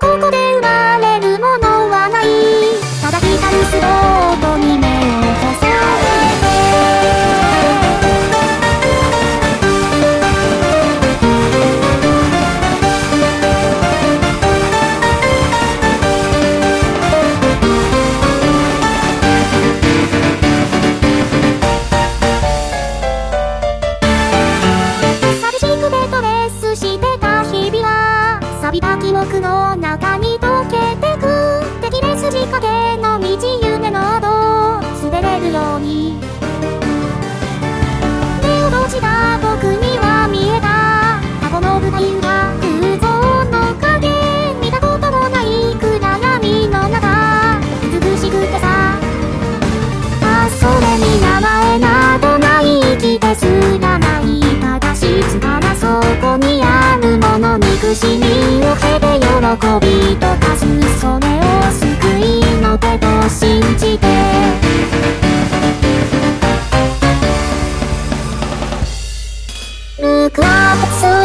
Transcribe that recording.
ここで生ま服の中に溶けてく」「敵レス仕かけの道夢など滑れるように」憎しみを経て喜びとかすそれを救いの手と信じて「Look up